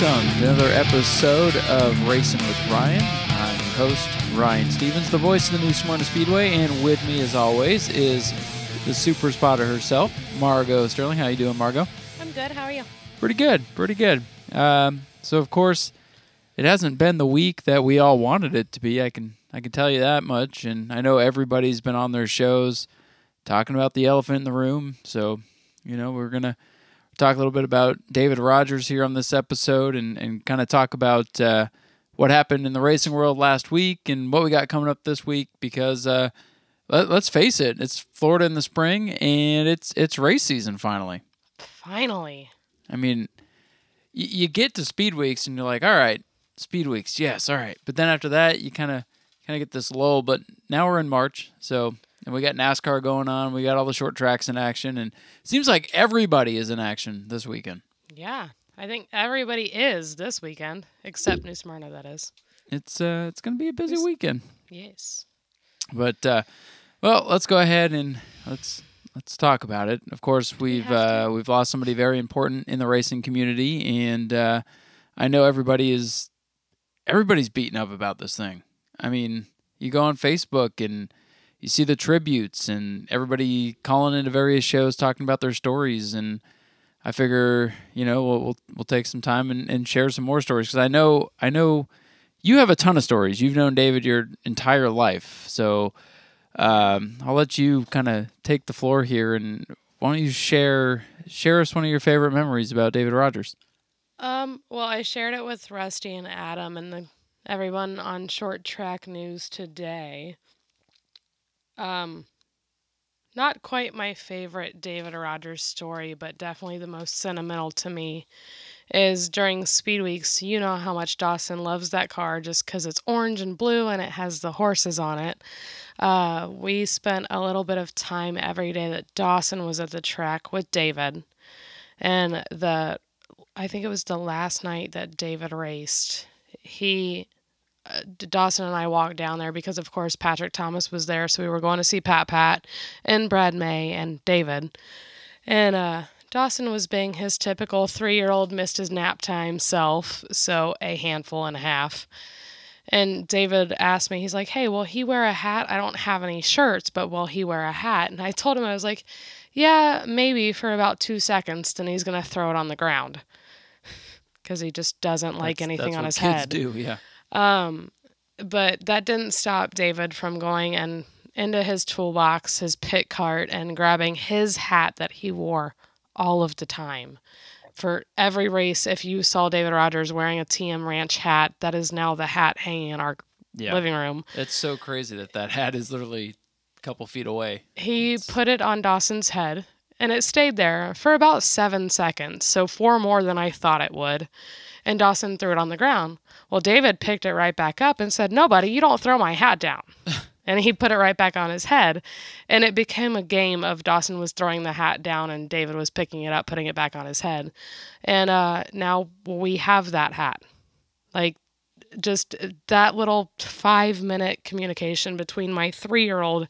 welcome to another episode of Racing with Ryan. I'm your host, Ryan Stevens, the voice of the New Smyrna Speedway, and with me, as always, is the super spotter herself, Margot Sterling. How are you doing, Margot? I'm good. How are you? Pretty good, pretty good. Um, so, of course, it hasn't been the week that we all wanted it to be. I can I can tell you that much, and I know everybody's been on their shows talking about the elephant in the room. So, you know, we're gonna talk a little bit about David Rogers here on this episode and, and kind of talk about uh, what happened in the racing world last week and what we got coming up this week because uh, let, us face it, it's Florida in the spring and it's it's race season finally. Finally. I mean, y- you get to speed weeks and you're like, all right, speed weeks, yes, all right. But then after that, you kind of kind of get this lull. But now we're in March, so and we got NASCAR going on. We got all the short tracks in action, and it seems like everybody is in action this weekend. Yeah, I think everybody is this weekend, except New Smyrna. That is. It's uh, it's going to be a busy weekend. Yes. But uh, well, let's go ahead and let's let's talk about it. Of course, we've uh, we've lost somebody very important in the racing community, and uh, I know everybody is everybody's beaten up about this thing. I mean, you go on Facebook and you see the tributes and everybody calling into various shows talking about their stories and I figure you know we'll we'll, we'll take some time and, and share some more stories because I know I know you have a ton of stories. You've known David your entire life, so um, I'll let you kind of take the floor here and why don't you share share us one of your favorite memories about David Rogers? Um, well, I shared it with Rusty and Adam and the everyone on Short Track News today. Um, not quite my favorite David Rogers story, but definitely the most sentimental to me is during Speed Weeks. You know how much Dawson loves that car just because it's orange and blue and it has the horses on it. Uh, we spent a little bit of time every day that Dawson was at the track with David. And the, I think it was the last night that David raced. He Dawson and I walked down there because, of course, Patrick Thomas was there. So we were going to see Pat Pat and Brad May and David. And uh, Dawson was being his typical three year old, missed his nap time self. So a handful and a half. And David asked me, he's like, hey, will he wear a hat? I don't have any shirts, but will he wear a hat? And I told him, I was like, yeah, maybe for about two seconds. Then he's going to throw it on the ground because he just doesn't like that's, anything that's on his kids head. Do yeah. Um, but that didn't stop David from going and into his toolbox, his pit cart, and grabbing his hat that he wore all of the time. For every race, if you saw David Rogers wearing a TM Ranch hat, that is now the hat hanging in our Yeah. living room. It's so crazy that that hat is literally a couple feet away. He put it on Dawson's head, and it stayed there for about seven seconds, so four more than I thought it would. And Dawson threw it on the ground. Well, David picked it right back up and said, No, buddy, you don't throw my hat down. and he put it right back on his head. And it became a game of Dawson was throwing the hat down and David was picking it up, putting it back on his head. And uh, now we have that hat. Like, just that little five minute communication between my three year old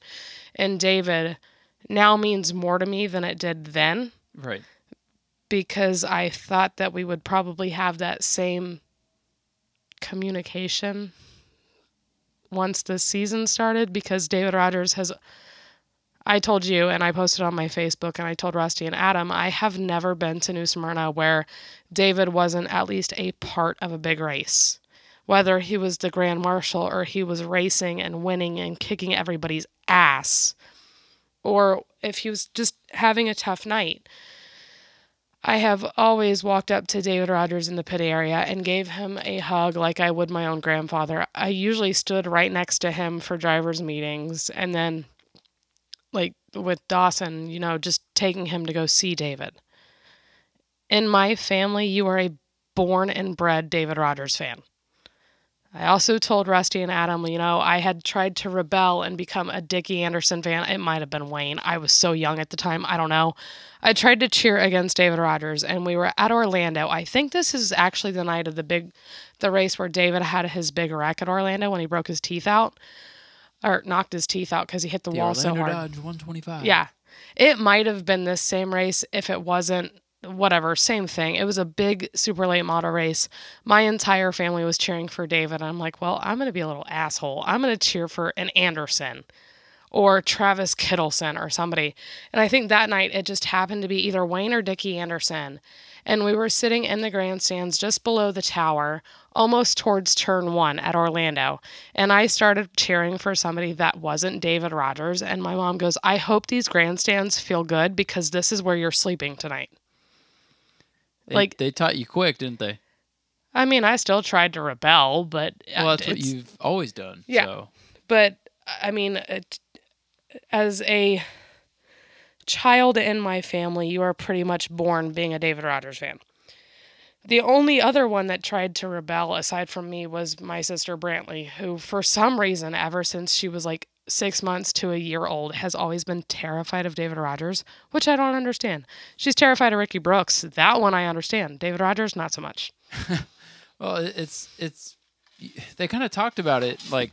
and David now means more to me than it did then Right. because I thought that we would probably have that same communication once the season started because David Rogers has I told you and I posted on my Facebook and I told Rusty and Adam I have never been to New Smyrna where David wasn't at least a part of a big race. Whether he was the grand marshal or he was racing and winning and kicking everybody's ass or if he was just having a tough night. I have always walked up to David Rogers in the pit area and gave him a hug like I would my own grandfather. I usually stood right next to him for drivers' meetings and then, like with Dawson, you know, just taking him to go see David. In my family, you are a born and bred David Rogers fan. I also told Rusty and Adam, you know, I had tried to rebel and become a Dickie Anderson fan. It might have been Wayne. I was so young at the time. I don't know. I tried to cheer against David Rogers, and we were at Orlando. I think this is actually the night of the big, the race where David had his big wreck at Orlando when he broke his teeth out, or knocked his teeth out because he hit the, The wall Orlando so hard. Dodge 125. Yeah. It might have been this same race if it wasn't whatever, same thing. It was a big super late model race. My entire family was cheering for David. I'm like, well, I'm going to be a little asshole. I'm going to cheer for an Anderson or Travis Kittleson or somebody. And I think that night it just happened to be either Wayne or Dickie Anderson. And we were sitting in the grandstands just below the tower, almost towards turn one at Orlando. And I started cheering for somebody that wasn't David Rogers. And my mom goes, I hope these grandstands feel good because this is where you're sleeping tonight. They, Like- they taught you quick, didn't they? I mean, I still tried to rebel, but uh, Well, that's what you've always done. Yeah. So. but I mean, it, as a child in my family, you are pretty much born being a David Rogers fan. The only other one that tried to rebel aside from me was my sister Brantley, who, for some reason, ever since she was like six months to a year old, has always been terrified of David Rogers, which I don't understand. She's terrified of Ricky Brooks. That one I understand. David Rogers, not so much. Well, it's it's they kind of talked about it like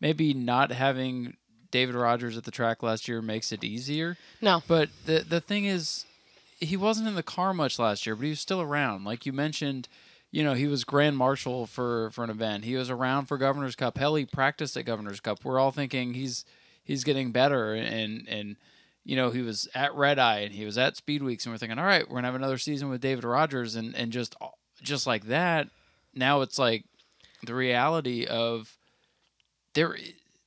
maybe not having David Rogers at the track last year makes it easier. No. But the the thing is he wasn't in the car much last year, but he was still around. Like you mentioned, you know, he was grand marshal for for an event. He was around for Governor's Cup. Hell, he practiced at Governor's Cup. We're all thinking he's he's getting better and and you know, he was at Red Eye and he was at Speed Weeks and we're thinking, "All right, we're to have another season with David Rogers." And and just just like that, now it's like the reality of there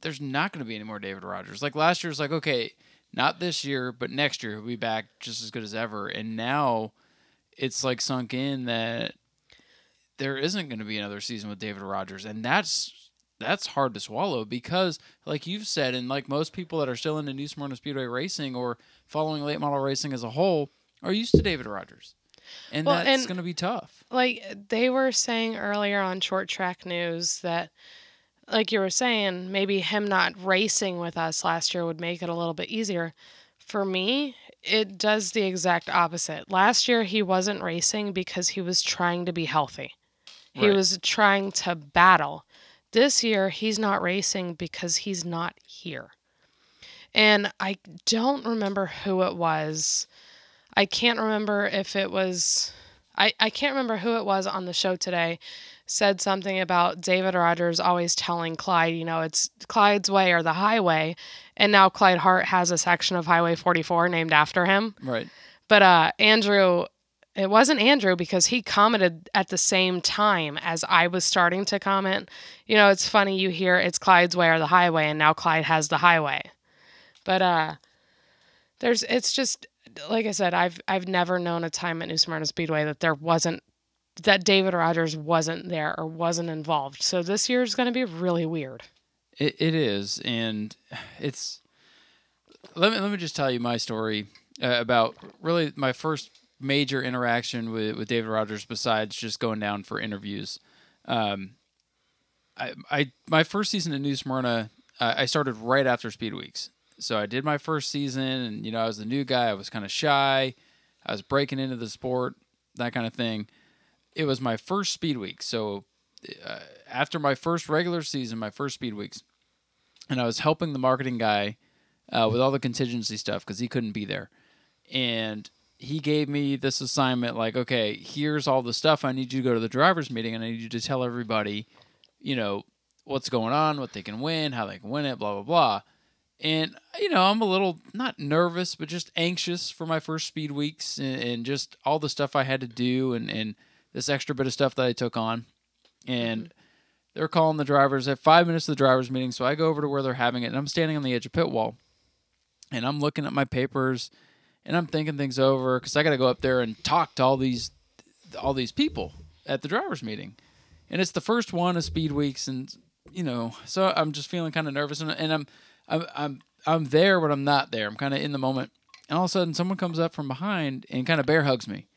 there's not going to be any more David Rogers. Like last year was like, okay, not this year, but next year he'll be back just as good as ever. And now it's like sunk in that there isn't going to be another season with David Rogers, and that's that's hard to swallow because, like you've said, and like most people that are still into New Smyrna Speedway racing or following late model racing as a whole are used to David Rogers, and Well, that's going to be tough. like they were saying earlier on short track news that like you were saying maybe him not racing with us last year would make it a little bit easier. For me it does the exact opposite. Last year he wasn't racing because he was trying to be healthy he Right. was trying to battle this year he's not racing because he's not here and i don't remember who it was i can't remember if it was I, I can't remember who it was on the show today said something about David Rogers always telling Clyde, you know, it's Clyde's way or the highway. And now Clyde Hart has a section of Highway 44 named after him. Right. But uh, Andrew, it wasn't Andrew because he commented at the same time as I was starting to comment. You know, it's funny you hear it's Clyde's way or the highway, and now Clyde has the highway. But uh, there's, it's just like I said, I've I've never known a time at New Smyrna Speedway that there wasn't that David Rogers wasn't there or wasn't involved. So this year is going to be really weird. It, it is, and it's. Let me let me just tell you my story uh, about really my first major interaction with, with David Rogers besides just going down for interviews. Um, I, I my first season in New Smyrna, I started right after Speed Weeks, so I did my first season, and you know I was the new guy. I was kind of shy. I was breaking into the sport, that kind of thing. It was my first Speed Week, so uh, after my first regular season, my first Speed Weeks, and I was helping the marketing guy uh, with all the contingency stuff because he couldn't be there, and he gave me this assignment like, okay, here's all the stuff I need you to go to the drivers meeting, and I need you to tell everybody, you know, what's going on, what they can win, how they can win it, blah blah blah. And you know, I'm a little not nervous, but just anxious for my first speed weeks and, and just all the stuff I had to do and and this extra bit of stuff that I took on. And mm-hmm. they're calling the drivers at five minutes of the drivers meeting, so I go over to where they're having it, and I'm standing on the edge of pit wall, and I'm looking at my papers, and I'm thinking things over because I got to go up there and talk to all these all these people at the drivers meeting, and it's the first one of Speed Weeks, and you know, so I'm just feeling kind of nervous, and, and I'm I'm I'm I'm there, but I'm not there. I'm kind of in the moment, and all of a sudden, someone comes up from behind and kind of bear hugs me.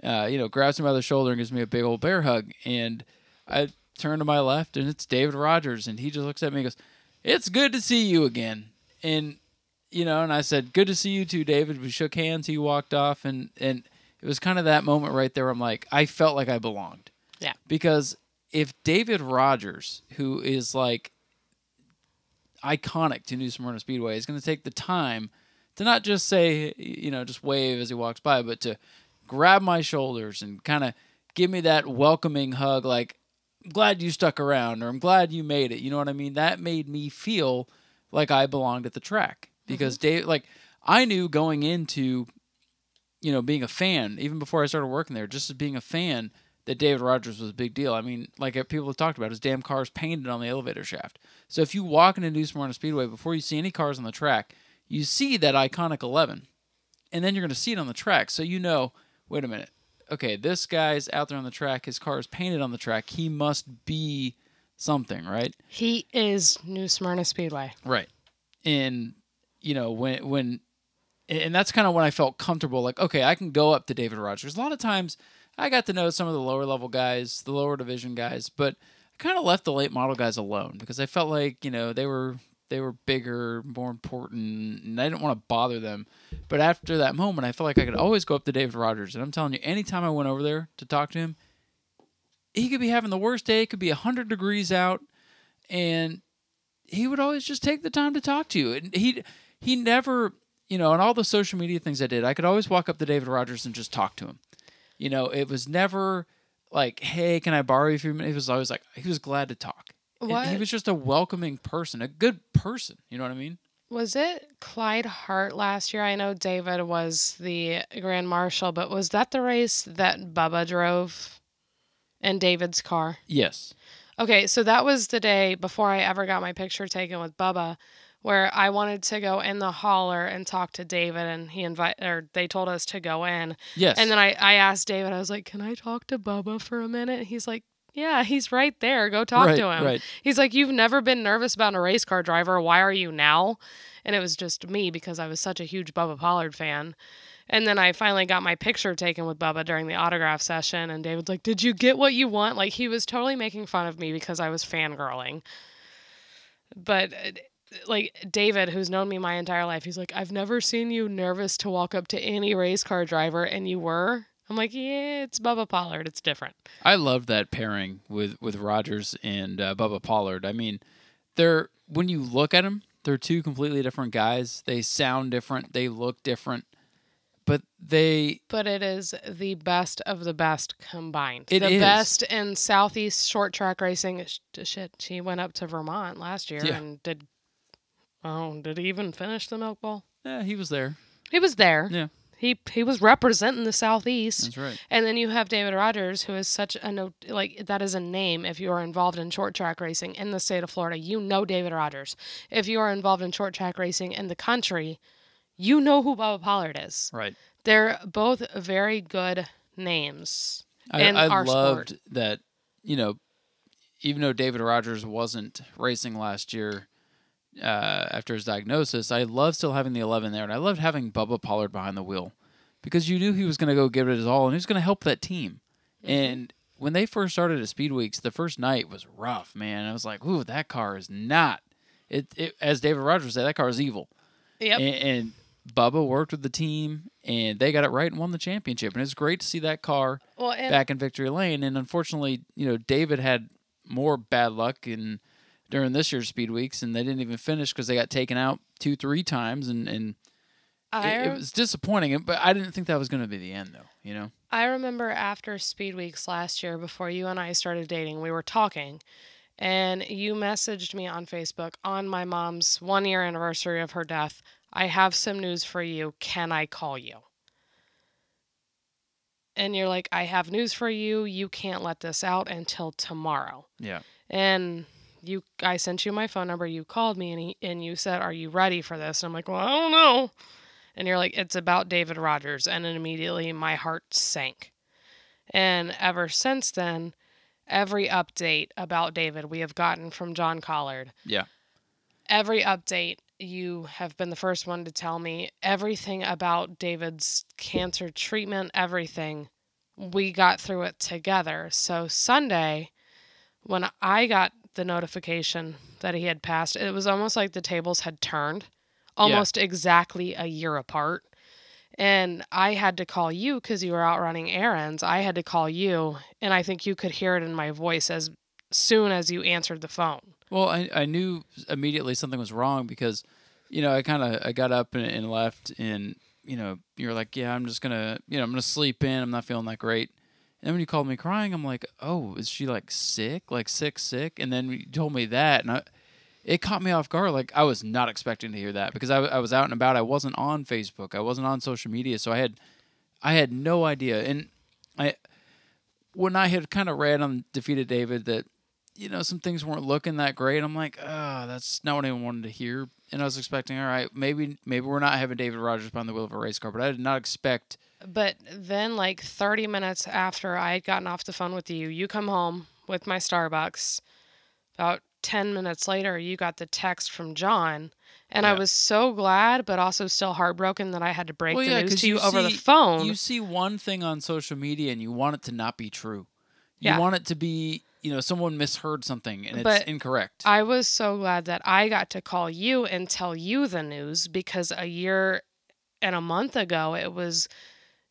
Uh, you know, grabs me by the shoulder and gives me a big old bear hug, and I turn to my left, and it's David Rogers, and he just looks at me and goes, "It's good to see you again." And you know, and I said, "Good to see you too, David." We shook hands. He walked off, and and it was kind of that moment right there. Where I'm like, I felt like I belonged. Yeah. Because if David Rogers, who is like iconic to New Smyrna Speedway, is going to take the time to not just say, you know, just wave as he walks by, but to grab my shoulders and kind of give me that welcoming hug, like, I'm glad you stuck around or I'm glad you made it. You know what I mean? That made me feel like I belonged at the track because Dave, like, I knew going into, you know, being a fan, even before I started working there, just as being a fan, that David Rogers was a big deal. I mean, like uh, people have talked about, his damn car's painted on the elevator shaft. So if you walk into New Smyrna Speedway before you see any cars on the track, you see that iconic 11, and then you're going to see it on the track. So you know, wait a minute, okay, this guy's out there on the track. His car is painted on the track. He must be something, right? He is New Smyrna Speedway. Right. And you know when when and that's kind of when I felt comfortable. Like, okay, I can go up to David Rogers. A lot of times, I got to know some of the lower level guys, the lower division guys, but I kind of left the late model guys alone because I felt like you know they were they were bigger, more important, and I didn't want to bother them. But after that moment, I felt like I could always go up to David Rogers, and I'm telling you, anytime I went over there to talk to him, he could be having the worst day. It could be hundred degrees out, and he would always just take the time to talk to you. And he he never, you know, on all the social media things I did, I could always walk up to David Rogers and just talk to him. You know, it was never like, "Hey, can I borrow you a few minutes?" It was always like he was glad to talk. What He was just a welcoming person, a good person. You know what I mean? was it? Clyde Hart last year. I know David was the grand marshal, but was that the race that Bubba drove in David's car? Yes. Okay, so that was the day before I ever got my picture taken with Bubba, where I wanted to go in the hauler and talk to David, and he invited, or they told us to go in, Yes. and then I I asked David, I was like, "Can I talk to Bubba for a minute?" He's like, "Yeah, he's right there. Go talk right, to him." Right. He's like, "You've never been nervous about a race car driver. Why are you now?" And it was just me because I was such a huge Bubba Pollard fan. And then I finally got my picture taken with Bubba during the autograph session, and David's like, "Did you get what you want?" Like he was totally making fun of me because I was fangirling. But uh, like David, who's known me my entire life, he's like, "I've never seen you nervous to walk up to any race car driver, and you were." I'm like, "Yeah, it's Bubba Pollard. It's different." I love that pairing with with Rogers and uh, Bubba Pollard. I mean, they're when you look at them, they're two completely different guys. They sound different. They look different, but they but it is the best of the best combined. It the is. best in Southeast short track racing. Shit, she went up to Vermont last year Yeah. and did. Oh, did he even finish the Milk Bowl? yeah, he was there. He was there. Yeah, He he was representing the Southeast. that's right. And then you have David Rogers, who is such a no like that is a name. If you are involved in short track racing in the state of Florida, you know David Rogers. If you are involved in short track racing in the country, you know who Bubba Pollard is. Right. They're both very good names. I, in I our loved sport. that. You know, even though David Rogers wasn't racing last year uh, after his diagnosis, I loved still having the eleven there, and I loved having Bubba Pollard behind the wheel because you knew he was going to go give it his all, and he was going to help that team. Mm-hmm. And when they first started at Speed Weeks, the first night was rough, man. I was like, "Ooh, that car is not." It, it as David Rogers said, that car is evil. Yep. And, and Bubba worked with the team, and they got it right and won the championship. And it's great to see that car well, and back in victory lane. And unfortunately, you know, David had more bad luck in during this year's speed weeks, and they didn't even finish because they got taken out two, three times, and and I it, it was disappointing. But I didn't think that was going to be the end, though. You know, I remember after Speed Weeks last year, before you and I started dating, we were talking, and you messaged me on Facebook on my mom's one year anniversary of her death. I have some news for you. Can I call you? And you're like, I have news for you. You can't let this out until tomorrow. yeah, And you, I sent you my phone number. You called me and he, and you said, "Are you ready for this?" And I'm like, "Well, I don't know." And you're like, "It's about David Rogers," and then immediately my heart sank. And ever since then, every update about David we have gotten from John Collard, yeah, every update you have been the first one to tell me everything about David's cancer treatment, everything. We got through it together. So Sunday, when I got the notification that he had passed, it was almost like the tables had turned, almost exactly a year apart. And I had to call you because you were out running errands. I had to call you, and I think you could hear it in my voice as soon as you answered the phone. Well, I, I knew immediately something was wrong because, you know, I kind of I got up and, and left, and you know, you're like, yeah, I'm just gonna, you know, I'm gonna sleep in. I'm not feeling that great. And when you called me crying, I'm like, oh, is she like sick, like sick, sick? And then you told me that, and I, it caught me off guard. Like I was not expecting to hear that because I, I was out and about. I wasn't on Facebook. I wasn't on social media, so I had, I had no idea. And I, when I had kind of read on defeated David that, you know, some things weren't looking that great. I'm like, oh, that's not what anyone wanted to hear. And I was expecting, all right, maybe maybe we're not having David Rogers behind the wheel of a race car, but I did not expect. But then, like 30 minutes after I had gotten off the phone with you, you come home with my Starbucks. About 10 minutes later, you got the text from John. And I was so glad, but also still heartbroken that I had to break Well, the yeah, news to you, you over the phone. You see one thing on social media and you want it to not be true. You Yeah. want it to be, you know, someone misheard something and it's But incorrect. I was so glad that I got to call you and tell you the news because a year and a month ago, it was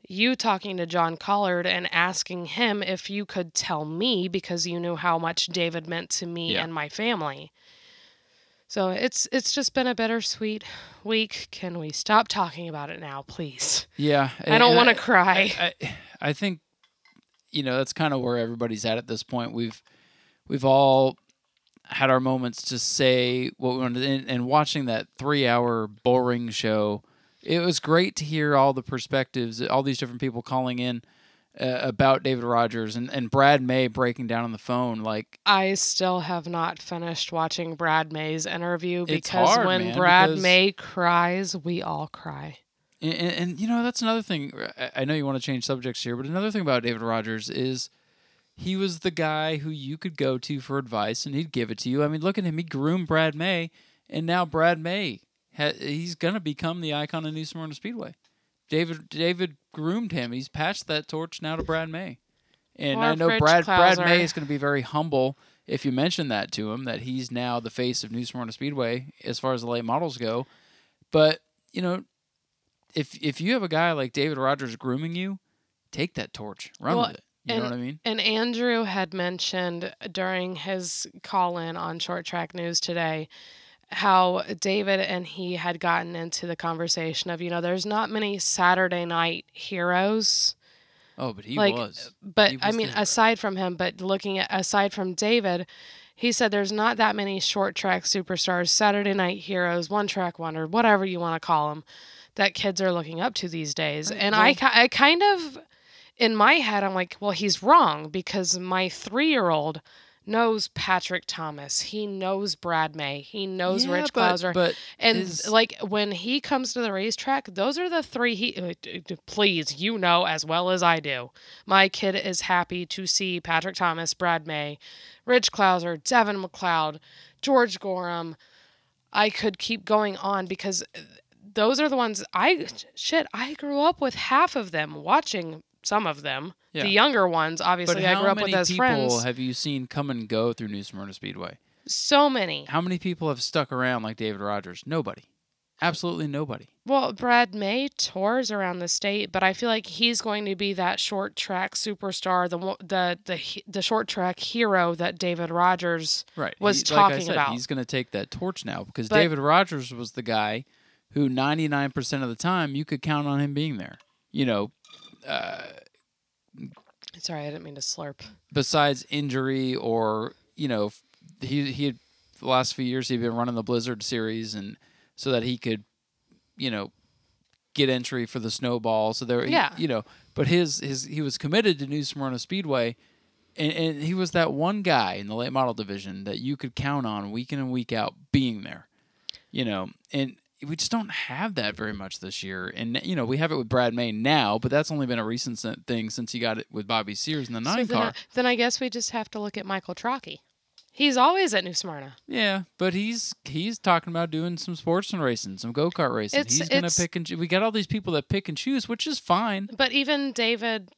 you talking to John Collard and asking him if you could tell me because you knew how much David meant to me Yeah. and my family. So it's it's just been a bittersweet week. Can we stop talking about it now, please? yeah, I don't want to cry. I, I, I think, you know, that's kind of where everybody's at at this point. We've, we've all had our moments to say what we wanted, and, and watching that three-hour boring show, it was great to hear all the perspectives, all these different people calling in uh, about David Rogers and, and Brad May breaking down on the phone. Like, I still have not finished watching Brad May's interview because hard, when man, Brad because- May cries, we all cry. And, and, you know that's another thing. Uh, I- I know you want to change subjects here, but another thing about David Rogers is he was the guy who you could go to for advice, and he'd give it to you. I mean, look at him; he groomed Brad May, and now Brad May ha- he's gonna become the icon of New Smyrna Speedway. David David groomed him. He's passed that torch now to Brad May, and Or I know Rich Brad Brad May is going to be very humble if you mention that to him that he's now the face of New Smyrna Speedway as far as the late models go. But you know, if if you have a guy like David Rogers grooming you, take that torch, run Well, with it. You know what I mean? And Andrew had mentioned during his call in on Short Track News today how David and he had gotten into the conversation of, you know, there's not many Saturday night heroes. Oh, but he like, was. But He I mean, aside from him, but looking at aside from David, he said there's not that many short track superstars, Saturday night heroes, one track wonder, whatever you want to call them, that kids are looking up to these days. And I, I kind of, in my head, I'm like, well, he's wrong because my three year old knows Patrick Thomas. He knows Brad May. He knows Yeah, Rich but, Klauser. But And is- like when he comes to the racetrack, those are the three he. uh, Please, you know as well as I do. My kid is happy to see Patrick Thomas, Brad May, Rich Klauser, Devin McLeod, George Gorham. I could keep going on because uh, those are the ones I shit. I grew up with half of them watching some of them. Yeah. The younger ones, obviously, I grew up with as people friends. have you seen come and go through New Smyrna Speedway? so many. How many people have stuck around like David Rogers? Nobody. Absolutely nobody. Well, Brad May tours around the state, but I feel like he's going to be that short track superstar, the the the the short track hero that David Rogers. Right. was He- like talking said, about. He's going to take that torch now because But- David Rogers was the guy who 99% of the time you could count on him being there. You know, uh, Sorry, I didn't mean to slurp. besides injury or, you know, he he had the last few years he'd been running the Blizzard series and so that he could, you know, get entry for the snowball. So there, he- Yeah. you know, but his his he was committed to New Smyrna Speedway, and, and he was that one guy in the late model division that you could count on week in and week out being there, you know, and we just don't have that very much this year. And you know, we have it with Brad May now, but that's only been a recent thing since he got it with Bobby Sears in the nine so then, car. I, then I guess we just have to look at Michael Trockey. He's always at New Smyrna. Yeah, but he's he's talking about doing some sports and racing, some go kart racing. It's- he's gonna pick and we got all these people that pick and choose, which is fine. But even David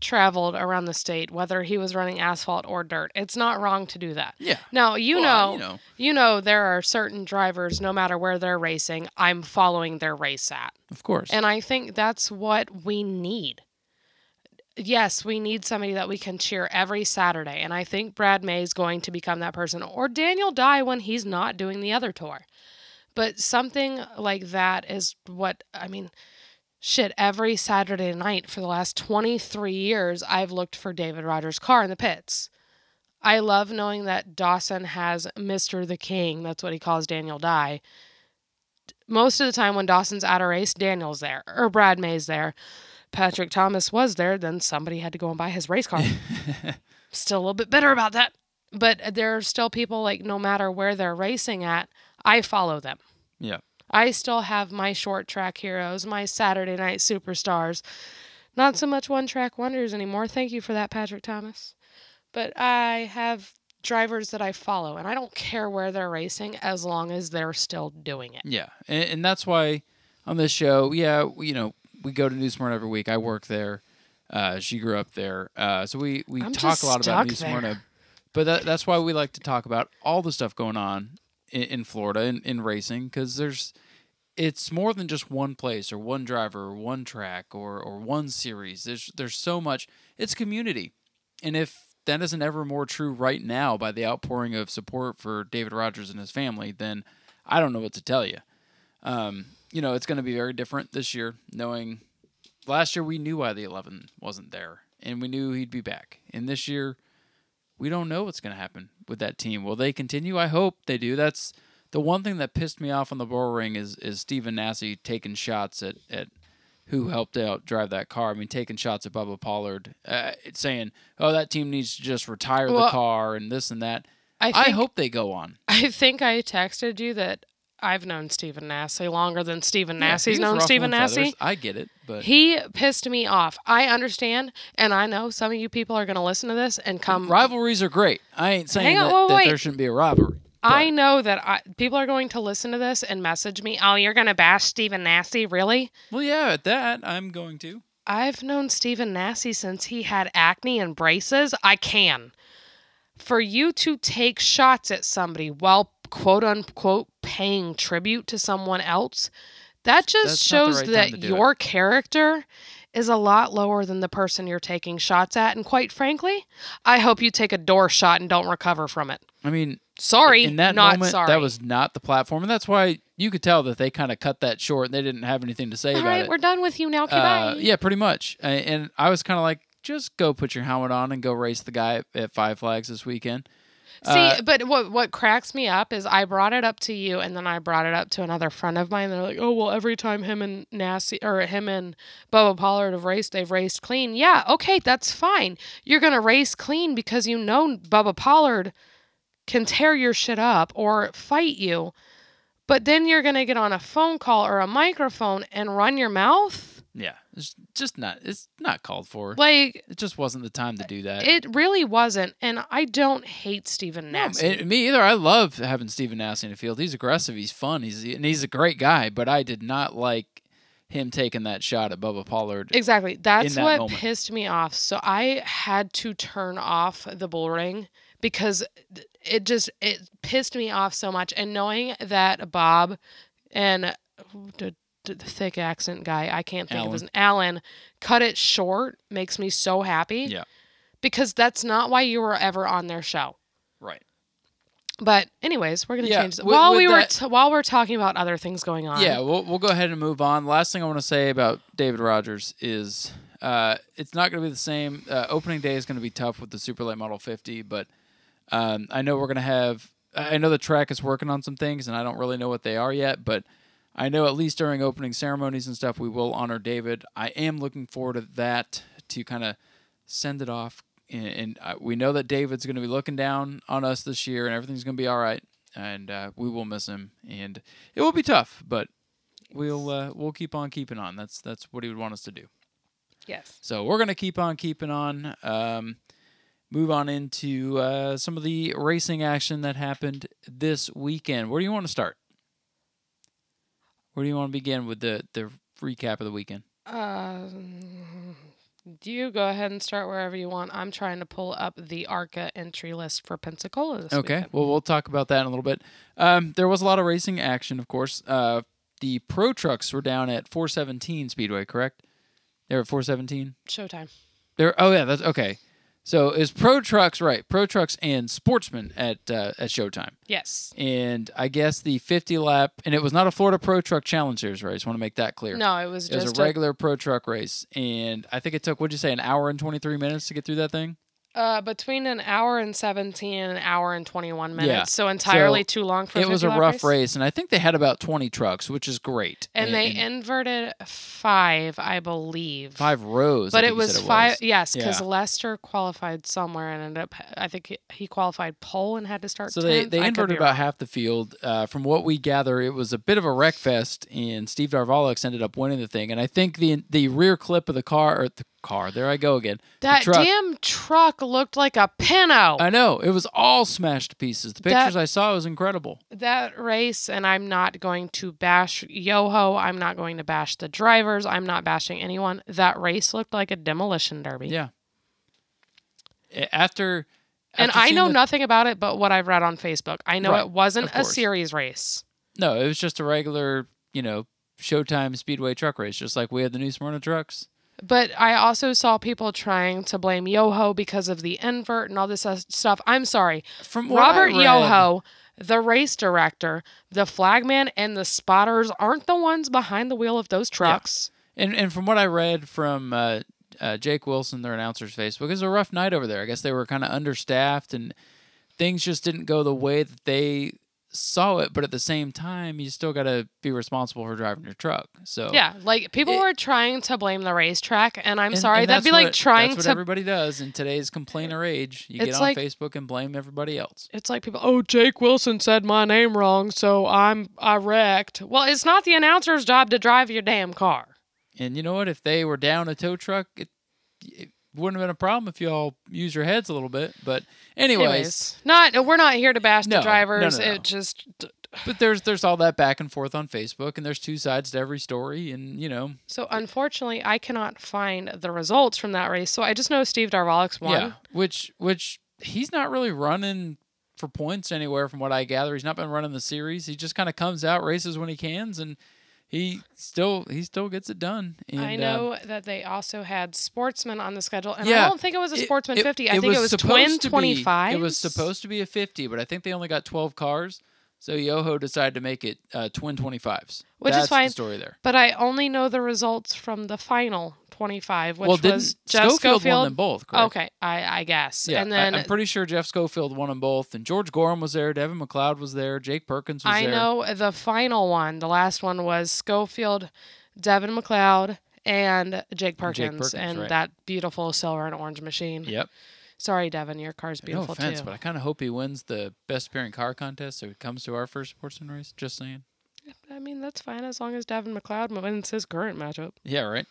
traveled around the state, whether he was running asphalt or dirt. It's not wrong to do that. Yeah, Now you Well, know, you know, you know there are certain drivers, no matter where they're racing, I'm following their race at. of course. And I think that's what we need. Yes, we need somebody that we can cheer every Saturday. And I think Brad May is going to become that person, or Daniel Dye when he's not doing the other tour. But something like that is what, I mean, shit, every Saturday night for the last 23 years, I've looked for David Rogers' car in the pits. I love knowing that Dawson has Mr. the King. That's what he calls Daniel Dye. Most of the time, when Dawson's at a race, Daniel's there or Brad May's there. Patrick Thomas was there, then somebody had to go and buy his race car. still a little bit bitter about that. But there are still people like no matter where they're racing at, I follow them. Yeah. I still have my short track heroes, my Saturday night superstars. Not so much one track wonders anymore. Thank you for that, Patrick Thomas. But I have drivers that I follow, and I don't care where they're racing as long as they're still doing it. Yeah, and, and that's why on this show, yeah, you know, we go to New Smyrna every week. I work there. Uh, she grew up there, uh, so we we I'm talk a lot about New there. Smyrna. But that, that's why we like to talk about all the stuff going on in, in Florida in, in racing because there's it's more than just one place or one driver or one track or or one series. There's there's so much. It's community, and if that isn't ever more true right now by the outpouring of support for David Rogers and his family, then I don't know what to tell you. Um, you know, it's going to be very different this year, knowing last year we knew why the 11 wasn't there and we knew he'd be back. And this year, we don't know what's going to happen with that team. Will they continue? I hope they do. That's the one thing that pissed me off on the bull ring is is Stephen Nasse taking shots at, at who helped out drive that car. I mean, taking shots at Bubba Pollard, uh, saying, "Oh, that team needs to just retire the car and this and that." I I, hope they go on. I think I texted you that I've known Stephen Nasse longer than Stephen Yeah, Nasse's known Stephen Nasse. I get it, but He pissed me off. I understand, and I know some of you people are going to listen to this and come. rivalries are great. I ain't saying on, that, that there shouldn't be a rivalry. I know that I, people are going to listen to this and message me. Oh, you're going to bash Stephen Nasse, really? Well, yeah, at that I'm going to. I've known Stephen Nasse since he had acne and braces. I can. For you to take shots at somebody while quote unquote paying tribute to someone else, that just That's shows right that do it. your character is a lot lower than the person you're taking shots at. And quite frankly, I hope you take a door shot and don't recover from it. I mean, Sorry, in that not moment, sorry. that was not the platform, and that's why you could tell that they kind of cut that short. and They didn't have anything to say All about right, it. we're done with you now. Uh, yeah, pretty much. And I was kind of like, just go put your helmet on and go race the guy at Five Flags this weekend. See, Uh, but what what cracks me up is I brought it up to you, and then I brought it up to another friend of mine. They're like, "Oh, well, every time him and Nasty or him and Bubba Pollard have raced, they've raced clean." Yeah, okay, that's fine. You're gonna race clean because you know Bubba Pollard can tear your shit up or fight you, but then you're gonna get on a phone call or a microphone and run your mouth. Yeah, it's just not. It's not called for. Like It just wasn't the time to do that. it really wasn't, and I don't hate Stephen No, it- me either. I love having Steven Nass in the field. He's aggressive. He's fun. He's and he's a great guy. But I did not like him taking that shot at Bubba Pollard. Exactly. That's that what moment. pissed me off. So I had to turn off the bull ring because it just it pissed me off so much. And knowing that Bob and the, thick accent guy, I can't think of his name. Alan, cut it short makes me so happy. Yeah. Because that's not why you were ever on their show. Right. But anyways, we're gonna Yeah, change with- while with we were t- while we're talking about other things going on. Yeah, we'll we'll go ahead and move on. Last thing I want to say about David Rogers is uh, it's not going to be the same. Uh, opening day is going to be tough with the Super Late Model 50, but um, I know we're going to have. I know the track is working on some things, and I don't really know what they are yet, but I know at least during opening ceremonies and stuff, we will honor David. I am looking forward to that to kind of send it off, and, and uh, we know that David's going to be looking down on us this year, and everything's going to be all right, and uh, we will miss him, and it will be tough, but we'll uh, we'll keep on keeping on. That's that's what he would want us to do. Yes. So we're gonna keep on keeping on. Um, move on into uh, some of the racing action that happened this weekend. Where do you want to start? Where do you want to begin with the the recap of the weekend? Uh, do you go ahead and start wherever you want? I'm trying to pull up the ARCA entry list for Pensacola this Okay. weekend. Well, we'll talk about that in a little bit. Um, there was a lot of racing action, of course. Uh, the pro trucks were down at 417 Speedway, correct? They were at 417. Showtime. There. Oh yeah, that's okay. So is Pro Trucks right? Pro Trucks and Sportsman at uh, at Showtime, Yes. and I guess the 50 lap, and it was not a Florida Pro Truck Challenge Series race. I want to make that clear? No, it was It was just a regular pro truck race, and I think it took what'd you say, an hour and twenty three minutes to get through that thing. Uh, between an hour and 17 and an hour and 21 minutes. Yeah. So entirely So too long for it was a rough race. and I think they had about twenty trucks, which is great. And they inverted five, I believe. five rows. But it was five. was. Yes, because Yeah. Lester qualified somewhere and ended up. I think he, he qualified pole and had to start. So they, 10th. they I inverted about wrong. half the field. Uh, from what we gather, it was a bit of a wreck fest, and Steve Darvalix ended up winning the thing. And I think the the rear clip of the car, or the car, there I go again. That truck, damn truck looked like a Pinto. I know it was all smashed to pieces. The That- pictures I saw was incredible. that race, and I'm not going to bash Yoho. I'm not going to bash the drivers. I'm not bashing anyone. That race looked like a demolition derby. Yeah. After, And after I know the- nothing about it but what I've read on Facebook. I know Right, it wasn't a series race. No, it was just a regular, you know, Showtime Speedway truck race, just like we had the New Smyrna trucks. But I also saw people trying to blame Yoho because of the invert and all this stuff. I'm sorry. From Robert read- Yoho, the race director, the flagman, and the spotters aren't the ones behind the wheel of those trucks. And and from what I read from uh, uh, Jake Wilson, their announcer's Facebook, it was a rough night over there. I guess they were kind of understaffed and things just didn't go the way that they saw it. But at the same time, you still got to be responsible for driving your truck. So Yeah, like people It- were trying to blame the racetrack, and I'm And- sorry. and That'd be like what- trying That's what to. everybody does in today's complainer uh, age. You get on like- Facebook and blame everybody else. It's like people, oh, Jake Wilson said my name wrong, so I'm I wrecked. Well, it's not the announcer's job to drive your damn car. And you know what? If they were down a tow truck, it, it wouldn't have been a problem if y'all use your heads a little bit. But anyways, not we're not here to bash No, the drivers. no, no. It just but there's there's all that back and forth on Facebook, and there's two sides to every story, and you know, so unfortunately I cannot find the results from that race. So I just know Steve Darvalix won. yeah, which which he's not really running for points anywhere from what I gather. He's not been running the series. He just kind of comes out, races when he cans, and he still he still gets it done. And, I uh, know that they also had Sportsman on the schedule, and Yeah, I don't think it was a Sportsman it- 50. I think it was supposed Twin to be- 25. It was supposed to be a 50, but I think they only got 12 cars. So Yoho decided to make it uh, twin 25s. Which is That's fine. The story there. But I only know the results from the final 25, which well, was Jeff Schofield, won them both? Correct? Okay, I, I guess. Yeah, and then I, am pretty sure Jeff Schofield won them both, and George Gorham was there, Devin McLeod was there, Jake Perkins was I there. know the final one, the last one was Schofield, Devin McLeod, and Jake Perkins, Perkins, and right. that beautiful silver and orange machine. Yep. Sorry, Devin, your car's beautiful No offense, too. but I kind of hope he wins the best appearing car contest, so he comes to our first sportsman race. Just saying. I mean, that's fine as long as Devin McLeod wins his current matchup. Yeah, right.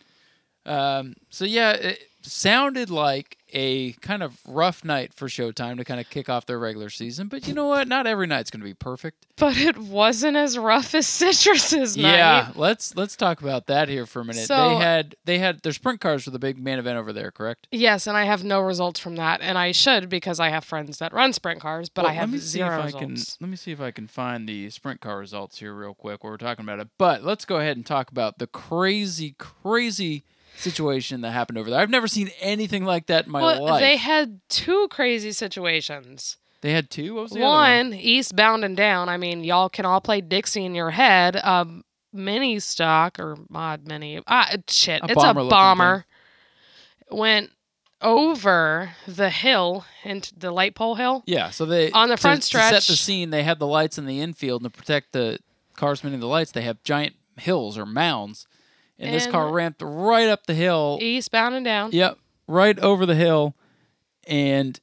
Um, so yeah, it sounded like a kind of rough night for Showtime to kind of kick off their regular season. But you know what? Not every night's going to be perfect. But it wasn't as rough as Citrus's night. Yeah, let's let's talk about that here for a minute. So- they had they had their sprint cars for the big main event over there, correct? Yes, and I have no results from that, and I should because I have friends that run sprint cars, but Well, I have let me see zero if I results. can let me see if I can find the sprint car results here real quick while we're talking about it. But let's go ahead and talk about the crazy, crazy situation that happened over there. I've never seen anything like that in my Well, life. they had two crazy situations. They had two. What was the other one? One, eastbound and down. I mean, y'all can all play Dixie in your head. Um, mini stock or mod mini. Ah, shit. A it's a bomber-looking bomber. Went over the hill into the light pole hill. Yeah, so they On the to- front to set the scene. They had the lights in the infield and to protect the cars spinning the lights. They have giant hills or mounds, and, this car ramped right up the hill. Eastbound and down. Yep, right over the hill, and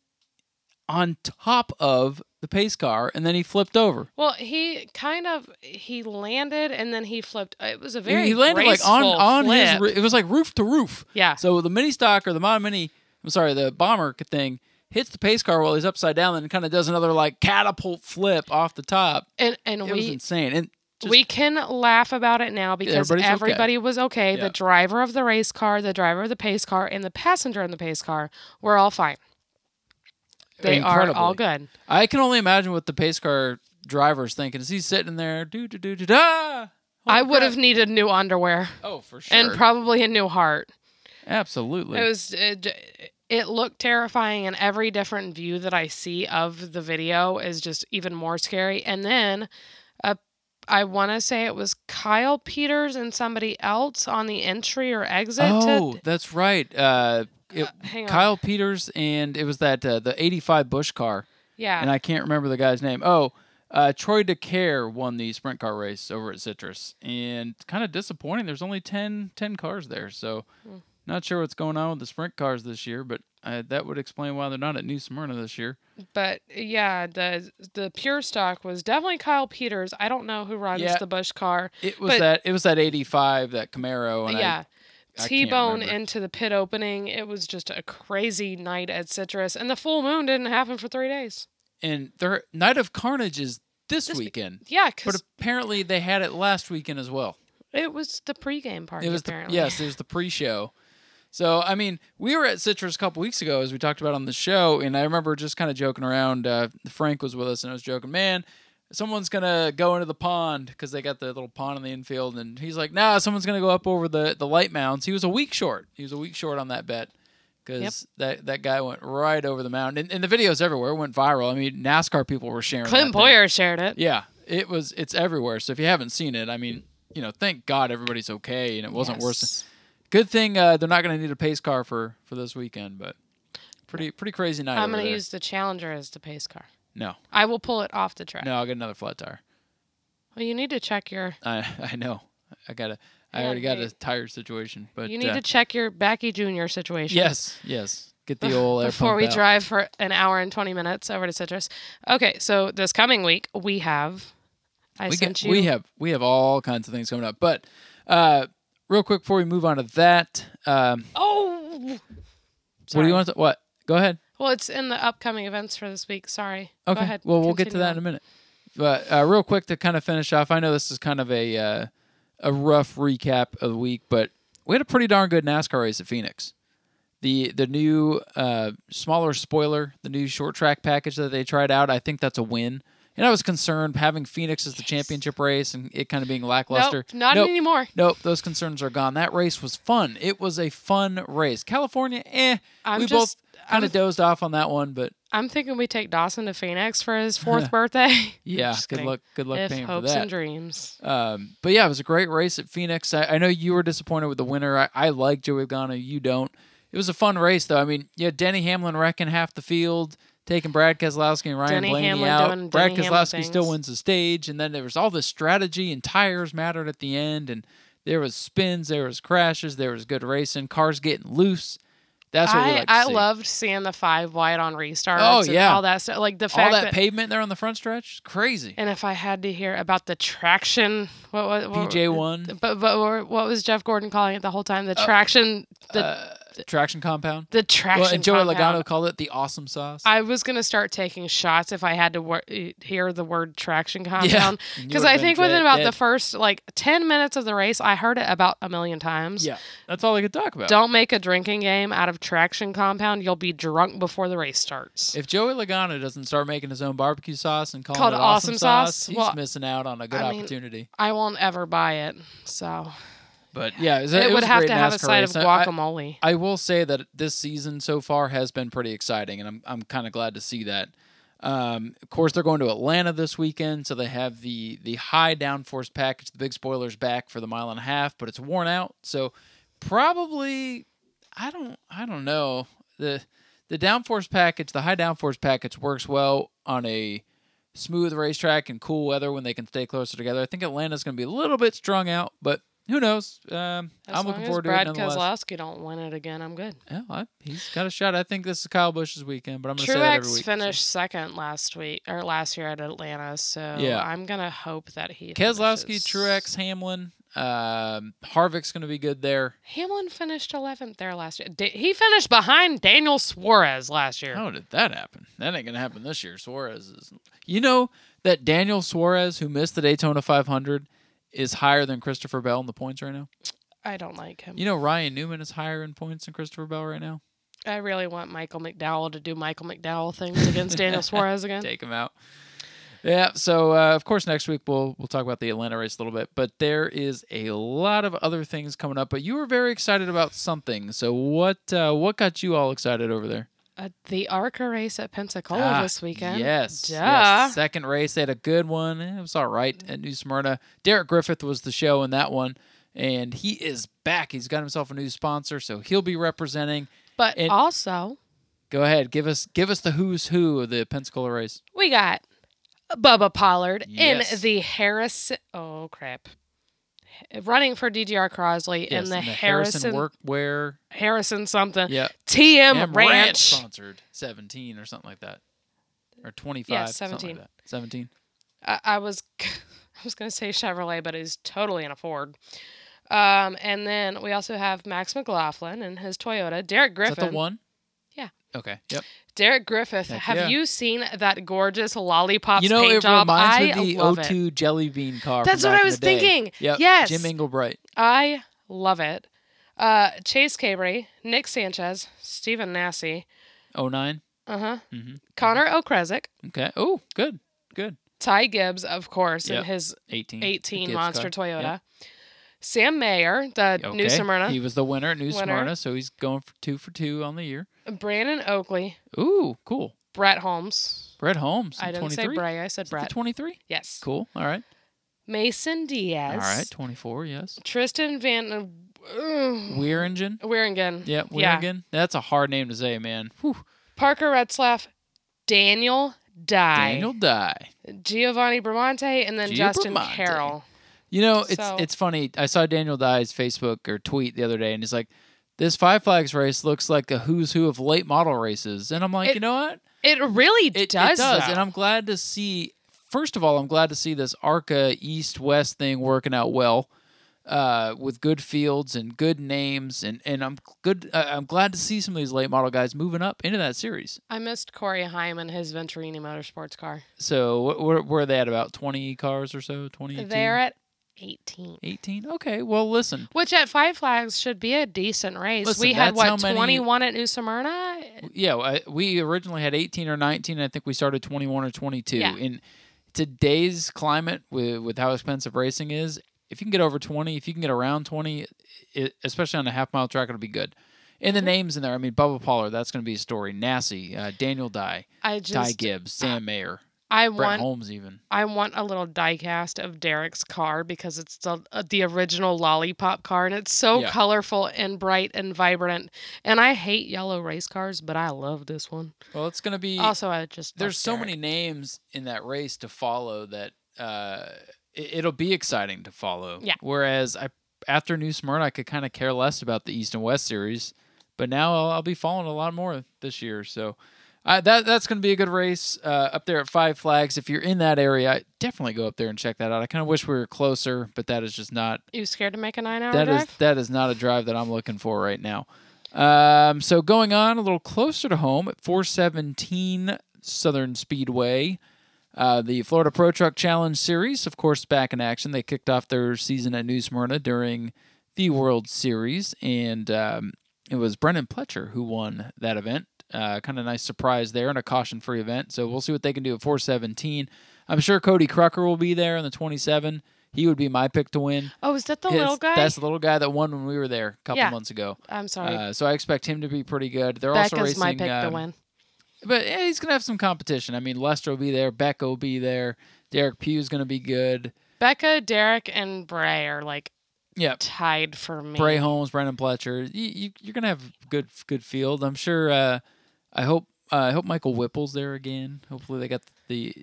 on top of the pace car, and then he flipped over. Well, he kind of he landed and then he flipped. It was a very he landed like on on his. flip. roo- It was like roof to roof. yeah. So the mini stock or the mod mini, I'm sorry, the bomber thing hits the pace car while he's upside down, and kind of does another like catapult flip off the top. and and It was insane. And just, we can laugh about it now because everybody's okay. everybody was okay. Yeah. The driver of the race car, the driver of the pace car, and the passenger in the pace car were all fine. They are all good. I can only imagine what the pace car driver's thinking as he's sitting there. Do do do do da. I would have needed new underwear Oh, for sure. and probably a new heart. Absolutely. It was j- it looked terrifying and every different view that I see of the video is just even more scary. And then uh, I want to say it was Kyle Peters and somebody else on the entry or exit. Oh, to, that's right. Uh, it, uh, hang on. Kyle Peters and it was that uh, the '85 Bush car, yeah. and I can't remember the guy's name. Oh, uh, Troy DeCaire won the sprint car race over at Citrus, and kind of disappointing. There's only 10, 10 cars there, so Hmm. not sure what's going on with the sprint cars this year. But uh, that would explain why they're not at New Smyrna this year. But yeah, the the pure stock was definitely Kyle Peters. I don't know who runs Yeah. the Bush car. It was that it was that '85 that Camaro, and yeah. T bone into the pit opening. It was just a crazy night at Citrus, and the full moon didn't happen for three days. And their Night of Carnage is this, This weekend, Yeah, but apparently they had it last weekend as well. it was the pregame party. It was apparently. the yes, it was the pre-show. So I mean, we were at Citrus a couple weeks ago, as we talked about on the show, and I remember just kind of joking around. Uh, Frank was with us, and I was joking, man. Someone's gonna go into the pond because they got the little pond in the infield, and he's like, "Nah, someone's gonna go up over the the light mounds." He was a week short. He was a week short on that bet because that that guy went right over the mound, and, and the videos everywhere it went viral. I mean, NASCAR people were sharing. Clint. Bowyer shared it. Yeah, it was. It's everywhere. So if you haven't seen it, I mean, you know, thank God everybody's okay, and it wasn't worse. Yes. Good thing uh, they're not going to need a pace car for for this weekend, but pretty pretty crazy night. I'm going to use the Challenger as the pace car. no, I will pull it off the track. no. I'll get another flat tire. Well, you need to check your. I I know. I got to I already got a tire situation, but you need uh, to check your Backy Junior situation. yes, yes. Get the old air before we out. drive for an hour and 20 minutes over to Citrus. Okay, so this coming week we have I we, sent get, you we have we have all kinds of things coming up, but uh, real quick before we move on to that, um, Oh what do Sorry. you want? To, what? Go ahead. Well, it's in the upcoming events for this week. Sorry. Okay. Go ahead. Well, we'll get to Continue that in a on. minute. But uh, real quick to kind of finish off, I know this is kind of a uh, a rough recap of the week, but we had a pretty darn good NASCAR race at Phoenix. The the new uh, smaller spoiler, the new short track package that they tried out, I think that's a win. And I was concerned having Phoenix as the championship race and it kind of being lackluster. Nope, not Nope. anymore. Nope, those concerns are gone. That race was fun. It was a fun race. California, eh. I'm we just both kind of dozed off on that one, but I'm thinking we take Dawson to Phoenix for his fourth birthday. yeah, Just good kidding. luck. Good luck if paying for hopes that. and dreams. Um, but yeah, it was a great race at Phoenix. I, I know you were disappointed with the winner. I, I like Joey Logano. You don't. It was a fun race, though. I mean, yeah, Denny Hamlin wrecking half the field, taking Brad Keselowski and Ryan Denny Blaney Hamlin out. doing Brad Denny Keselowski still wins the stage, and then there was all this strategy and tires mattered at the end, and there was spins, there was crashes, there was good racing, cars getting loose. That's what we I, like to I see. loved seeing the five wide on restarts. Oh, and yeah. all that stuff. Like the all fact that, that, pavement there on the front stretch, crazy. and if I had to hear about the traction, what was PJ one, But but what was Jeff Gordon calling it the whole time? The traction, the uh, traction compound. the traction. Well, and Joey compound. Logano called it the awesome sauce. I was gonna start taking shots if I had to wor- hear the word traction compound because would've I think within about dead. the first like ten minutes of the race, I heard it about a million times. Yeah, that's all I could talk about. Don't make a drinking game out of traction compound. You'll be drunk before the race starts. If Joey Logano doesn't start making his own barbecue sauce and calling Called it awesome, awesome sauce, sauce? he's Well, missing out on a good I mean, opportunity. I won't ever buy it. So But yeah, it, it, it would have to have a NASCAR side of race. I- guacamole. I, will say that this season so far has been pretty exciting, and I'm I'm kind of glad to see that. Um, of course, they're going to Atlanta this weekend, so they have the the high downforce package. The big spoilers back for the mile and a half, but it's worn out, so probably I don't I don't know the the downforce package. The high downforce package works well on a smooth racetrack and cool weather when they can stay closer together. I think Atlanta's going to be a little bit strung out, but who knows? Um, I'm looking forward Brad to it nonetheless. Keselowski don't win it again, I'm good. Yeah, I, he's got a shot. I think this is Kyle Busch's weekend, but I'm going to say that every week. finished second last week or last year at Atlanta, so Yeah. I'm gonna hope that he. Keselowski, finishes- Truex, Hamlin, um, Harvick's going to be good there. Hamlin finished 11th there last year. Da- he finished behind Daniel Suarez last year. How did that happen? That ain't going to happen this year. Suarez is. You know that Daniel Suarez, who missed the Daytona 500, is higher than Christopher Bell in the points right now. I don't like him. You know Ryan Newman is higher in points than Christopher Bell right now. I really want Michael McDowell to do Michael McDowell things against Daniel Suarez again. Take him out. Yeah. So uh, of course next week we'll we'll talk about the Atlanta race a little bit, but there is a lot of other things coming up. But you were very excited about something. So what uh, what got you all excited over there? Uh, the ARCA race at Pensacola Ah, this weekend. Yes, Duh. yes. Second race, they had a good one. It was all right at New Smyrna. Derek Griffith was the show in that one, and he is back. He's got himself a new sponsor, so he'll be representing. But And- also, Go ahead, give us give us the who's who of the Pensacola race. we got Bubba Pollard Yes. in the Harris. Oh, crap. Running for DGR Crosley Yes, in the, and Harrison Harrison Workwear. Harrison something Yeah, TM M Ranch. sponsored seventeen or something like that, or twenty five. Yeah, 17. Seventeen. I, I was I was gonna say Chevrolet, but it's totally in a Ford. Um, and then we also have Max McLaughlin and his Toyota. Derek Is Griffin. that the one? Okay. Yep. Derek Griffith. Heck have yeah. you seen that gorgeous lollipop you know, paint it job? I reminds me of the it. O2 Jelly Bean car. That's what I was thinking. Yep. Yes. Jim Inglebright. I love it. Uh, Chase Cabre, Nick Sanchez, Stephen Nasse, 09. uh huh, Mm-hmm. Connor Okrzesik, Okay. Oh, good. Good. Ty Gibbs, of course, Yep. in his 18. 18 Monster car. Toyota. Yep. Sam Mayer, the Okay. New Smyrna. He was the winner at New Winner. Smyrna, so he's going for two for two on the year. Brandon Oakley, Ooh, cool. Brett Holmes. Brett Holmes. I didn't 23. say Bray, I said Brett. 23? yes. Cool. All right. Mason Diaz. All right. 24, yes. Tristan Van uh, Weiringen. Wieringen. Yeah, Yeah. Wieringen. That's a hard name to say, man. Whew. Parker Retzlaff, Daniel Dye, Daniel Dye. Giovanni Bramante, and then Gio Justin Bramante. Carroll. You know, it's So- it's funny. I saw Daniel Dye's Facebook or tweet the other day, and he's like, "This Five Flags race looks like a who's who of late model races," and I'm like, It you know what? It really It does. it does, though. and I'm glad to see. First of all, I'm glad to see this ARCA East West thing working out well, uh, with good fields and good names, and and I'm good. Uh, I'm glad to see some of these late model guys moving up into that series. I missed Corey Heim and his Venturini Motorsports car. So wh- where where are they at? About 20 cars or so? 20? They're at 18. 18. Okay. Well, listen. Which at Five Flags should be a decent race. Listen, we had what many- 21 at New Smyrna. Yeah, we originally had 18 or 19. I think we started 21 or 22. Yeah. In today's climate, with with how expensive racing is, if you can get over 20, if you can get around 20, it, especially on a half mile track, it'll be good. And the Mm-hmm. names in there, I mean, Bubba Pollard, that's going to be a story. Nasse, uh, Daniel Dye, I Ty Gibbs, Sam Mayer, I Brett want Holmes, even. I want a little diecast of Derek's car because it's the uh, the original lollipop car and it's so Yeah. colorful and bright and vibrant. And I hate yellow race cars, but I love this one. Well, it's going to be. Also, I just there's so Derek. many names in that race to follow that uh, it, it'll be exciting to follow. Yeah. Whereas I after New Smyrna, I could kind of care less about the East and West series, but now I'll, I'll be following a lot more this year. So. Uh, that that's going to be a good race uh, up there at Five Flags. If you're in that area, I definitely go up there and check that out. I kind of wish we were closer, but that is just not You scared to make a nine hour that is drive? that is not a drive that I'm looking for right now. Um, so going on a little closer to home at 417 Southern Speedway, uh, the Florida Pro Truck Challenge Series, of course, back in action. They kicked off their season at New Smyrna during the World Series, and um, it was Brendan Pletcher who won that event. Uh, kind of nice surprise there and a caution-free event. So we'll see what they can do at 417. I'm sure Cody Crucker will be there in the 27. He would be my pick to win. Oh, is that the little guy? That's the little guy that won when we were there a couple Yeah. months ago. I'm sorry. Uh, so I expect him to be pretty good. They're also racing. My pick to um, win. But yeah, he's gonna have some competition. I mean, Lester will be there. Becca will be there. Derek Pugh's gonna be good. Becca, Derek, and Bray are like Yeah. tied for me. Bray Holmes, Brendan Pletcher. You, you, you're gonna have good good field. I'm sure. Uh, I hope. Uh, I hope Michael Whipple's there again. Hopefully they got the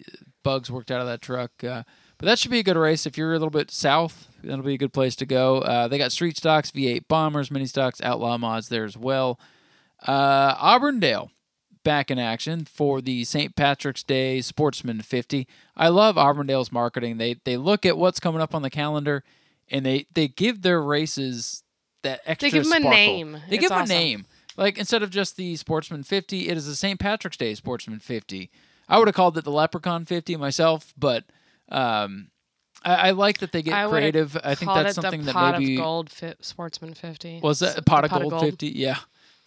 bugs worked out of that truck. Uh, but that should be a good race. If you're a little bit south, that'll be a good place to go. Uh, they got street stocks, V8 bombers, mini stocks, outlaw mods there as well. Uh, Auburndale back in action for the St. Patrick's Day Sportsman 50. I love Auburndale's marketing. They they look at what's coming up on the calendar and they they give their races that extra give 'em a sparkle. A name. They It's give them awesome. a name. Like instead of just the Sportsman 50, it is the St. Patrick's Day Sportsman 50. I would have called it the Leprechaun 50 myself, but um, I, I like that they get I creative. I think that's something that pot maybe of gold fit sportsman 50. was that pot the of gold, 50. Yeah,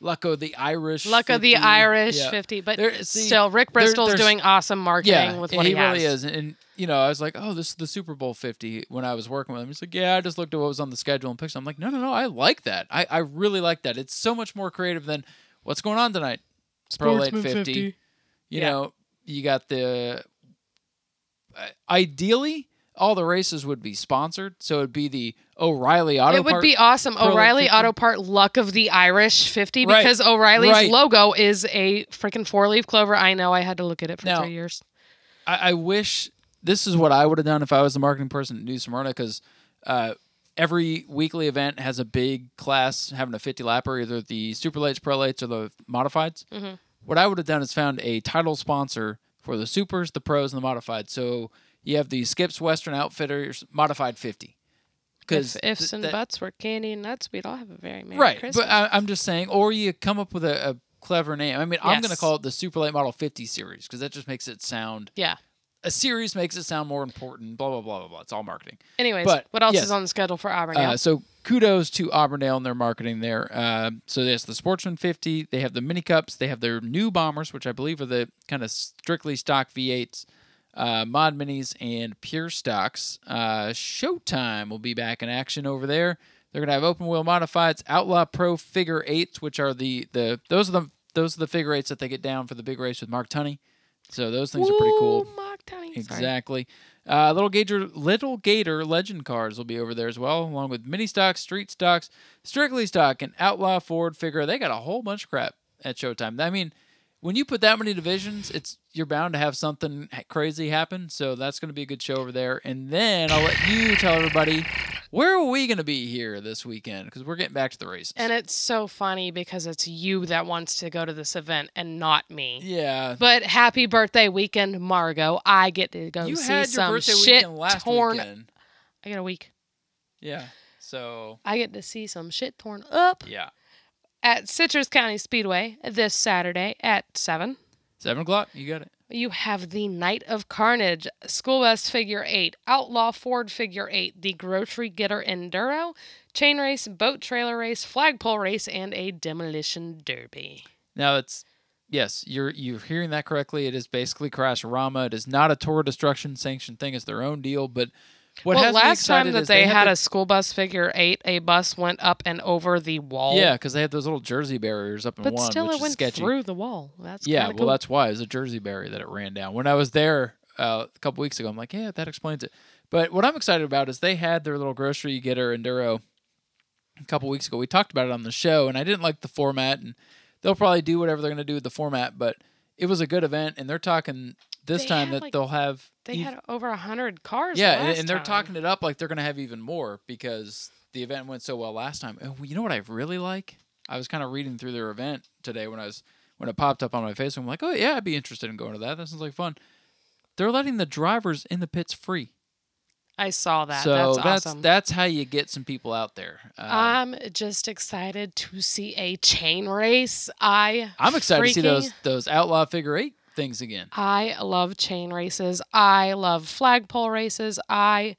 Lucko the Irish. Luck of the Irish Yeah. 50, but There- see, still, Rick Bristol's there's- doing awesome marketing Yeah, with what he, he, really has. is. And you know, I was like, oh, this is the Super Bowl 50 when I was working with him. He's like, yeah, I just looked at what was on the schedule and picked. I'm like, no, no, no, I like that. I, I really like that. It's so much more creative than what's going on tonight. Pro Late 50. You Yeah. know, you got the. Uh, ideally, all the races would be sponsored, so it'd be the O'Reilly Auto. It would Part- be awesome. Pro O'Reilly 50. Auto Part Luck of the Irish 50 Right, because O'Reilly's right. logo is a freaking four leaf clover. I know I had to look at it for Now- three years. I, I wish this is what I would have done if I was the marketing person at New Smyrna because uh, every weekly event has a big class having a 50 lapper, either the super lates, pro lates, or the modifieds. Mhm. What I would have done is found a title sponsor for the supers, the pros, and the modifieds. So you have the Skips Western Outfitters modified 50. If ifs th- and buts were candy and nuts, we'd all have a very merry right, Christmas. but I, I'm just saying, or you come up with a, a clever name. I mean, I'm going to call it the Super Late Model 50 series because that just makes it sound yeah. a series makes it sound more important. Blah blah blah blah blah. It's all marketing. Anyways, But, what else yes. is on the schedule for Auburndale? Uh, so kudos to Auburndale and their marketing there. Uh, so there's the Sportsman 50. They have the mini cups. They have their new bombers, which I believe are the kind of strictly stock V8s, uh, mod minis, and pure stocks. Uh, Showtime will be back in action over there. They're gonna have open wheel modifieds, Outlaw Pro figure eights, which are the the those are the those are the figure eights that they get down for the big race with Mark Tunney. So those things are pretty cool. Ooh, Mark Tunney. Exactly. Uh, little Gator, Little Gator Legend cars will be over there as well, along with mini stocks, street stocks, strictly stock, and Outlaw Ford figure. They got a whole bunch of crap at Showtime. I mean, when you put that many divisions, it's you're bound to have something crazy happen. So that's going to be a good show over there. And then I'll let you tell everybody where are we going to be here this weekend because we're getting back to the races. And it's so funny because it's you that wants to go to this event and not me. yeah, But happy birthday weekend, Margot. I get to go you see had your some birthday shit weekend last torn. weekend. I get a week. Yeah. So I get to see some shit torn up yeah, at Citrus County Speedway this Saturday at 7. seven o'clock. You got it. You have the Night of Carnage, School Bus Figure 8, Outlaw Ford Figure 8, the Grocery Getter Enduro, Chain Race, Boat Trailer Race, Flagpole Race, and a Demolition Derby. Now it's yes, you're you're hearing that correctly. It is basically Crash Rama. It is not a tour destruction sanctioned thing. It's their own deal. But what well, last time that is they, had the- a school bus figure 8, a bus went up and over the wall. yeah, because they had those little Jersey barriers up in But one, still, which it went sketchy. through the wall. That's yeah, well, cool. that's why it was a Jersey barrier that it ran down. When I was there uh, a couple weeks ago, I'm like, yeah, that explains it. But what I'm excited about is they had their little grocery getter enduro a couple weeks ago. We talked about it on the show, and I didn't like the format, and they'll probably do whatever they're going to do with the format, but it was a good event, and they're talking this They time that like- they'll have They ev- had over a hundred cars. yeah, and, and they're time. talking it up like they're going to have even more because the event went so well last time. And you know what I really like? I was kind of reading through their event today when I was when it popped up on my Facebook. I'm like, oh yeah, I'd be interested in going to that. That sounds like fun. They're letting the drivers in the pits free, I saw that. so that's, that's awesome. that's how you get some people out there. Um, I'm just excited to see a chain race. I I'm excited to see those those outlaw figure eight things again. I love chain races. I love flagpole races. I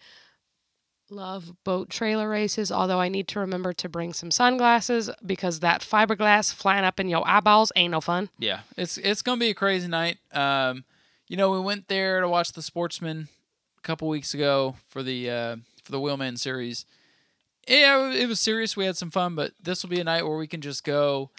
love boat trailer races, although I need to remember to bring some sunglasses because that fiberglass flying up in your eyeballs ain't no fun. Yeah, it's it's gonna be a crazy night. Um, you know, we went there to watch the Sportsman a couple weeks ago for the uh, for the Wheelman series. Yeah, it was serious. We had some fun, but this will be a night where we can just go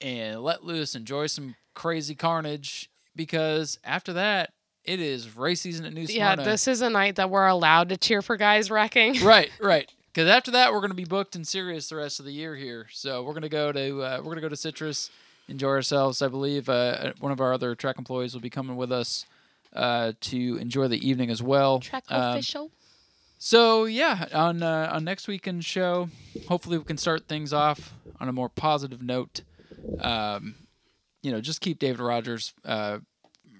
and let loose, enjoy some crazy carnage. Because after that, it is race season at New Smyrna. Yeah, this is a night that we're allowed to cheer for guys wrecking. right, right. Because after that, we're going to be booked and serious the rest of the year here. So we're going to go to uh, we're going to go to Citrus, enjoy ourselves. I believe uh, one of our other track employees will be coming with us uh, to enjoy the evening as well. Track Um, official. so yeah, on uh, on next weekend's show, hopefully we can start things off on a more positive note. Um, you know, just keep David Rogers, uh,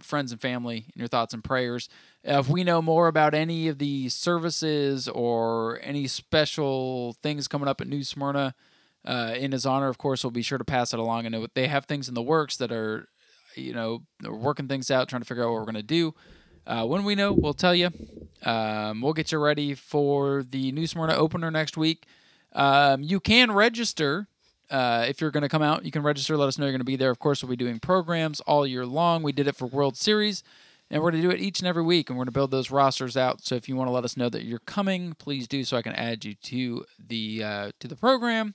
friends and family in your thoughts and prayers. Uh, if we know more about any of the services or any special things coming up at New Smyrna uh, in his honor, of course, we'll be sure to pass it along. And they have things in the works that are, you know, working things out, trying to figure out what we're going to do. Uh, when we know, we'll tell you. Um, we'll get you ready for the New Smyrna opener next week. Um, you can register Uh, if you're going to come out, you can register. Let us know you're going to be there. Of course, we'll be doing programs all year long. We did it for World Series, and we're going to do it each and every week, and we're going to build those rosters out. So if you want to let us know that you're coming, please do, so I can add you to the uh, to the program.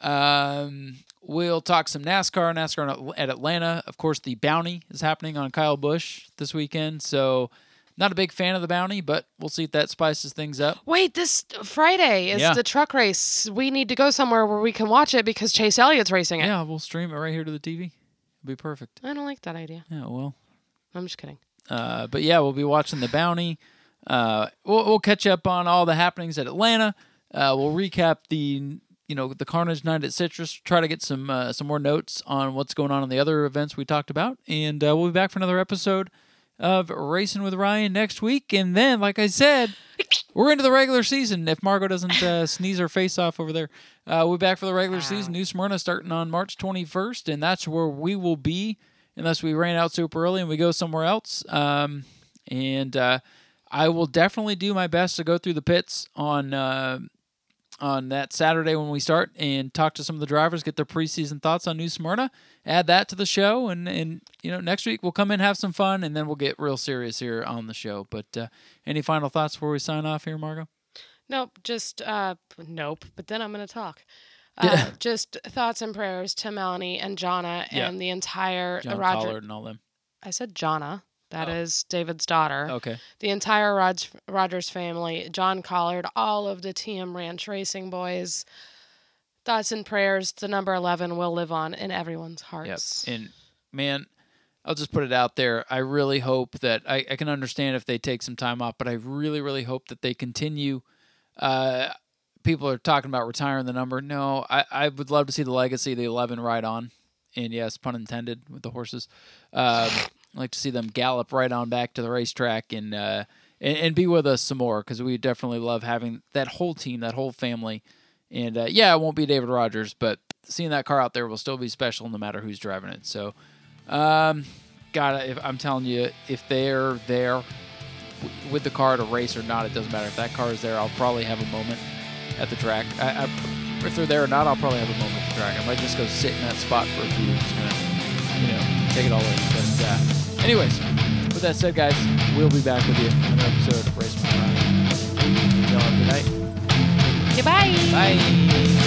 Um, we'll talk some NASCAR, NASCAR at Atlanta. Of course, the Bounty is happening on Kyle Busch this weekend, so not a big fan of the Bounty, but we'll see if that spices things up. Wait, this Friday is Yeah. the truck race. We need to go somewhere where we can watch it because Chase Elliott's racing it. Yeah, we'll stream it right here to the TV. It'll be perfect. I don't like that idea. Yeah, well, I'm just kidding. Uh, but yeah, we'll be watching the bounty. Uh, we'll, we'll catch up on all the happenings at Atlanta. Uh, we'll recap the you know the Carnage night at Citrus. Try to get some uh, some more notes on what's going on in the other events we talked about, and uh, we'll be back for another episode of Racing with Ryan next week. And then, like I said, we're into the regular season. If Margot doesn't uh, sneeze her face off over there, uh, we'll be back for the regular season. New Smyrna starting on March 21st, and that's where we will be unless we ran out super early and we go somewhere else. Um, and uh, I will definitely do my best to go through the pits on uh, on that Saturday when we start and talk to some of the drivers, get their preseason thoughts on New Smyrna, add that to the show, and and you know next week we'll come in have some fun, and then we'll get real serious here on the show. But uh, any final thoughts before we sign off here, Margo? Nope, just uh nope, but then I'm going to talk. Yeah. Uh, just thoughts and prayers to Melanie and Jonna Yeah. and the entire John Roger. Collard and all them. I said Jonna. That Oh. is David's daughter. Okay. The entire Rod- Rogers family, John Collard, all of the TM Ranch Racing boys. Thoughts and prayers. The number 11 will live on in everyone's Yep. hearts. And man, I'll just put it out there. I really hope that I, I can understand if they take some time off, but I really, really hope that they continue. Uh, people are talking about retiring the number. No, I, I would love to see the legacy of the 11 ride on. And yes, pun intended with the horses. Um, I'd like to see them gallop right on back to the racetrack and uh, and, and be with us some more because we definitely love having that whole team, that whole family. And uh, yeah, it won't be David Rogers, but seeing that car out there will still be special no matter who's driving it. So, um, God, if, I'm telling you, if they're there with the car to race or not, it doesn't matter. If that car is there, I'll probably have a moment at the track. I, I, if they're there or not, I'll probably have a moment at the track. I might just go sit in that spot for a few, minutes, you know, take it all in. But, uh, anyways, with that said, guys, we'll be back with you in another episode of Race with Ryan. Y'all have a good night. Goodbye. Bye.